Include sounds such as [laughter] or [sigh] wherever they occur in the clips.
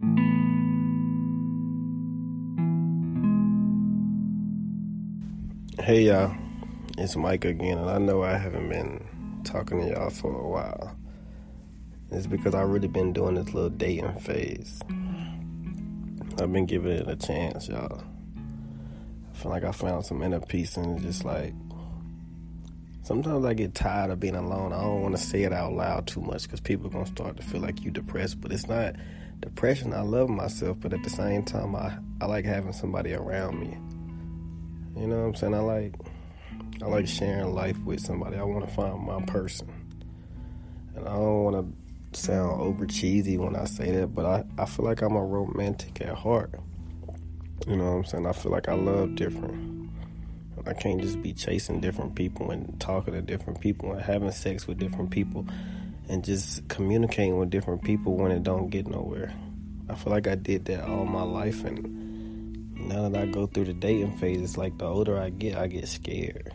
Hey y'all, it's Mike again, and I know I haven't been talking to y'all for a while. It's because I've really been doing this little dating phase. I've been giving it a chance, y'all. I feel like I found some inner peace, and it's just like sometimes I get tired of being alone. I don't want to say it out loud too much because people are gonna start to feel like you depressed, but it's not depression. I love myself, but at the same time, I I like having somebody around me you know what I'm saying? I like I like sharing life with somebody. I want to find my person. And I don't want to sound over cheesy when I say that, but I, I feel like I'm a romantic at heart. You know what I'm saying? I feel like I love different. I can't just be chasing different people and talking to different people and having sex with different people and just communicating with different people when it don't get nowhere. I feel like I did that all my life and now that I go through the dating phase, it's like the older I get, I get scared.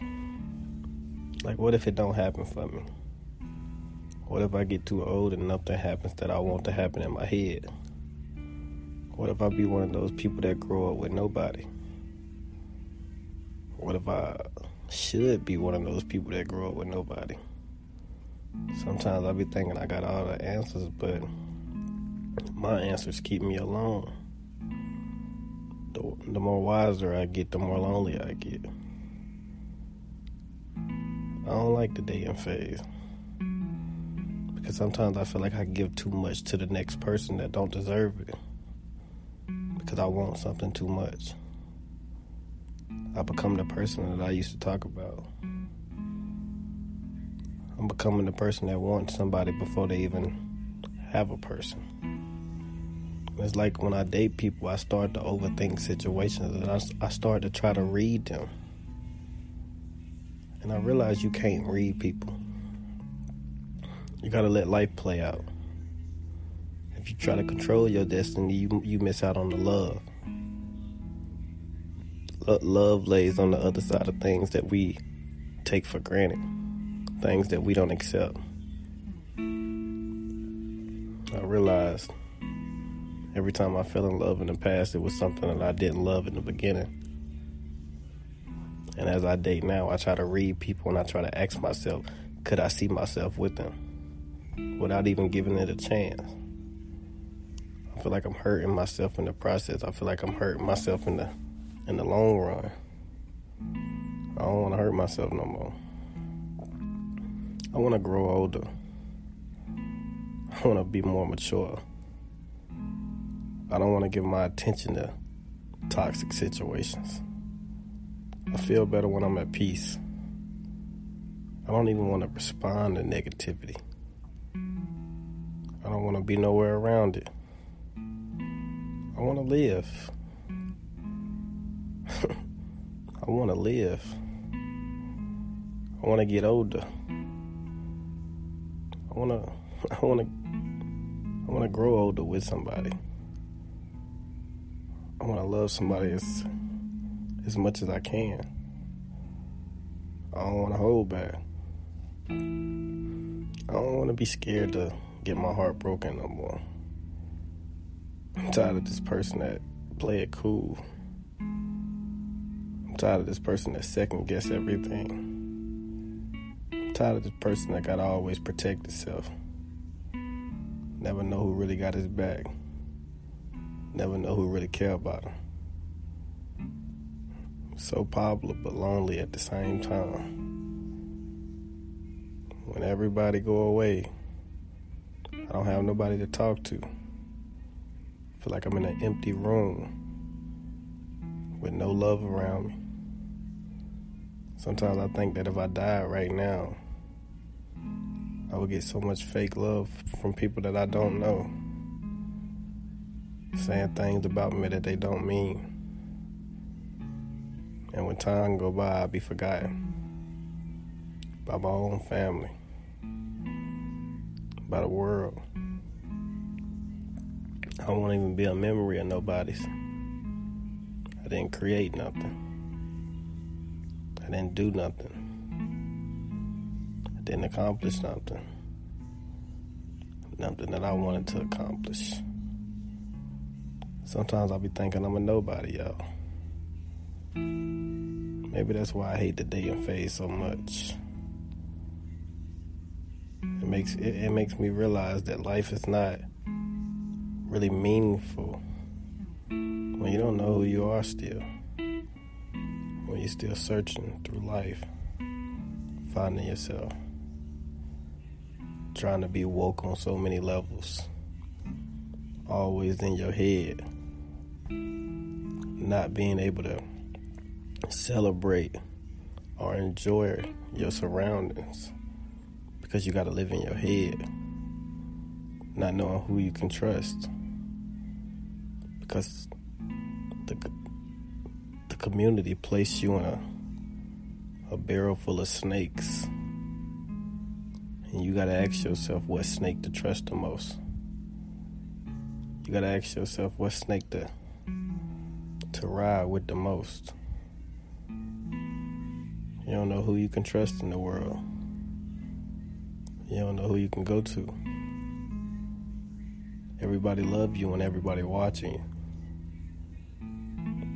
Like, what if it don't happen for me? What if I get too old and nothing happens that I want to happen in my head? What if I be one of those people that grow up with nobody? What if I should be one of those people that grow up with nobody? Sometimes I be thinking I got all the answers, but my answers keep me alone the, the more wiser I get, the more lonely I get. I don't like the dating phase because sometimes I feel like I give too much to the next person that don't deserve it because I want something too much. I become the person that I used to talk about. I'm becoming the person that wants somebody before they even have a person. It's like when I date people, I start to overthink situations and I, I start to try to read them. And I realize you can't read people. You gotta let life play out. If you try to control your destiny, you, you miss out on the love. Uh, love lays on the other side of things that we take for granted, things that we don't accept. I realized Every time I fell in love in the past, it was something that I didn't love in the beginning. And as I date now, I try to read people and I try to ask myself, could I see myself with them without even giving it a chance? I feel like I'm hurting myself in the process. I feel like I'm hurting myself in the in the long run. I don't want to hurt myself no more. I want to grow older. I want to be more mature. I don't want to give my attention to toxic situations. I feel better when I'm at peace. I don't even want to respond to negativity. I don't want to be nowhere around it. I want to live. I want to live. I want to get older. I want to [laughs] I want to I want to grow older with somebody. I want to love somebody as as much as I can. I don't want to hold back. I don't want to be scared to get my heart broken no more. I'm tired of this person that play it cool. Tired of this person that second guess everything. I'm tired of this person that gotta always protect itself. Never know who really got his back never know who really care about him. So popular but lonely at the same time. When everybody go away, I don't have nobody to talk to. I feel like I'm in an empty room with no love around me. Sometimes I think that if I died right now, I would get so much fake love from people that I don't know. saying things about me that they don't mean. And when time go by, I'll be forgotten by my own family, by the world. I won't even be a memory of nobody's. I didn't create nothing. Didn't do nothing. I didn't accomplish nothing. Nothing that I wanted to accomplish. Sometimes I'll be thinking I'm a nobody, y'all. Maybe that's why I hate the dating phase so much. It makes it, it makes me realize that life is not really meaningful when you don't know who you are still. You're still searching through life, finding yourself, trying to be woke on so many levels, always in your head, not being able to celebrate or enjoy your surroundings because you got to live in your head, not knowing who you can trust. Because the community place you in a a barrel full of snakes, and you got to ask yourself what snake to trust the most. You got to ask yourself what snake to to ride with the most. You don't know who you can trust in the world. You don't know who you can go to. Everybody love you and everybody watching you.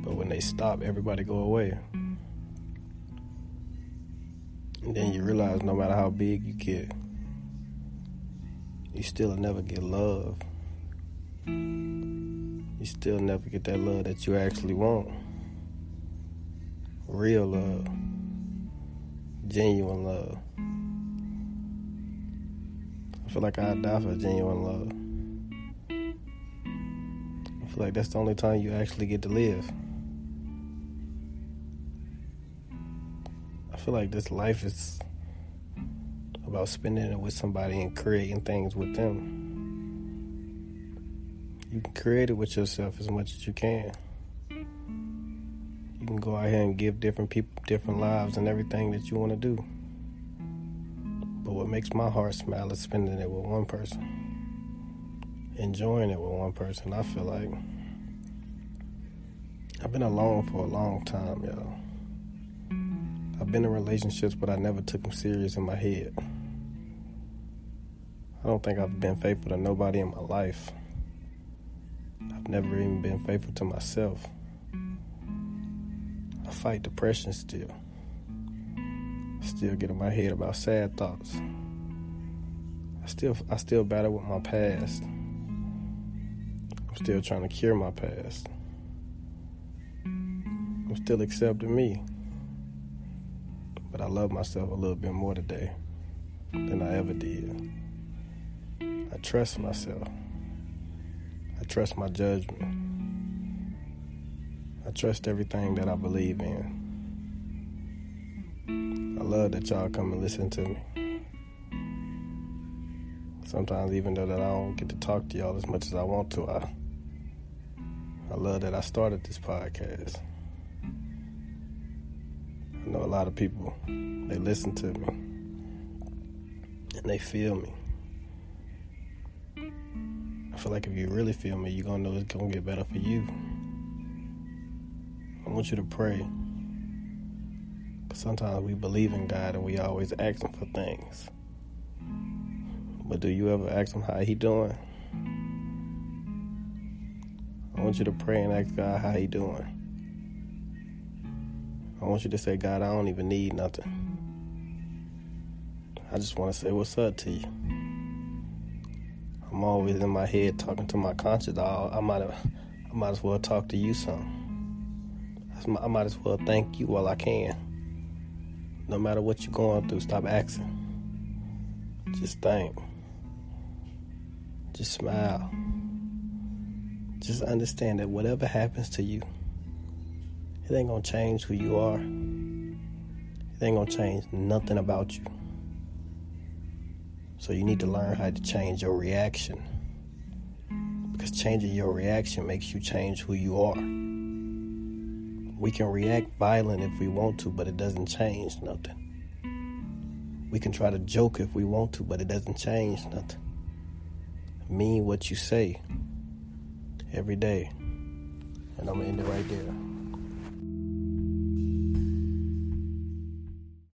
But when they stop, everybody go away. And then you realize no matter how big you get, you still never get love. You still never get that love that you actually want. Real love. Genuine love. I feel like I'd die for genuine love. I feel like that's the only time you actually get to live. Feel like this life is about spending it with somebody and creating things with them. You can create it with yourself as much as you can. You can go out here and give different people different lives and everything that you want to do. But what makes my heart smile is spending it with one person, enjoying it with one person. I feel like I've been alone for a long time, y'all. I've been in relationships, but I never took them serious in my head. I don't think I've been faithful to nobody in my life. I've never even been faithful to myself. I fight depression still still get in my head about sad thoughts. I still I still battle with my past. I'm still trying to cure my past. I'm still accepting me. But I love myself a little bit more today than I ever did. I trust myself. I trust my judgment. I trust everything that I believe in I love that y'all come and listen to me. Sometimes, even though that I don't get to talk to y'all as much as I want to, I I love that I started this podcast. I know a lot of people they listen to me and they feel me. I feel like if you really feel me, you're gonna know it's gonna get better for you. I want you to pray Cause sometimes we believe in God and we always ask Him for things. But do you ever ask Him how He doing? I want you to pray and ask God how He doing. I want you to say, God, I don't even need nothing. I just want to say what's up to you. I'm always in my head talking to my conscience. I might, I might as well talk to you some. I might as well thank you while I can. No matter what you're going through, stop asking. Just think. Just smile. Just understand that whatever happens to you, it ain't gonna change who you are. It ain't gonna change nothing about you. So you need to learn how to change your reaction. Because changing your reaction makes you change who you are. We can react violent if we want to, but it doesn't change nothing. We can try to joke if we want to, but it doesn't change nothing. Mean what you say every day. And I'm to end it right there.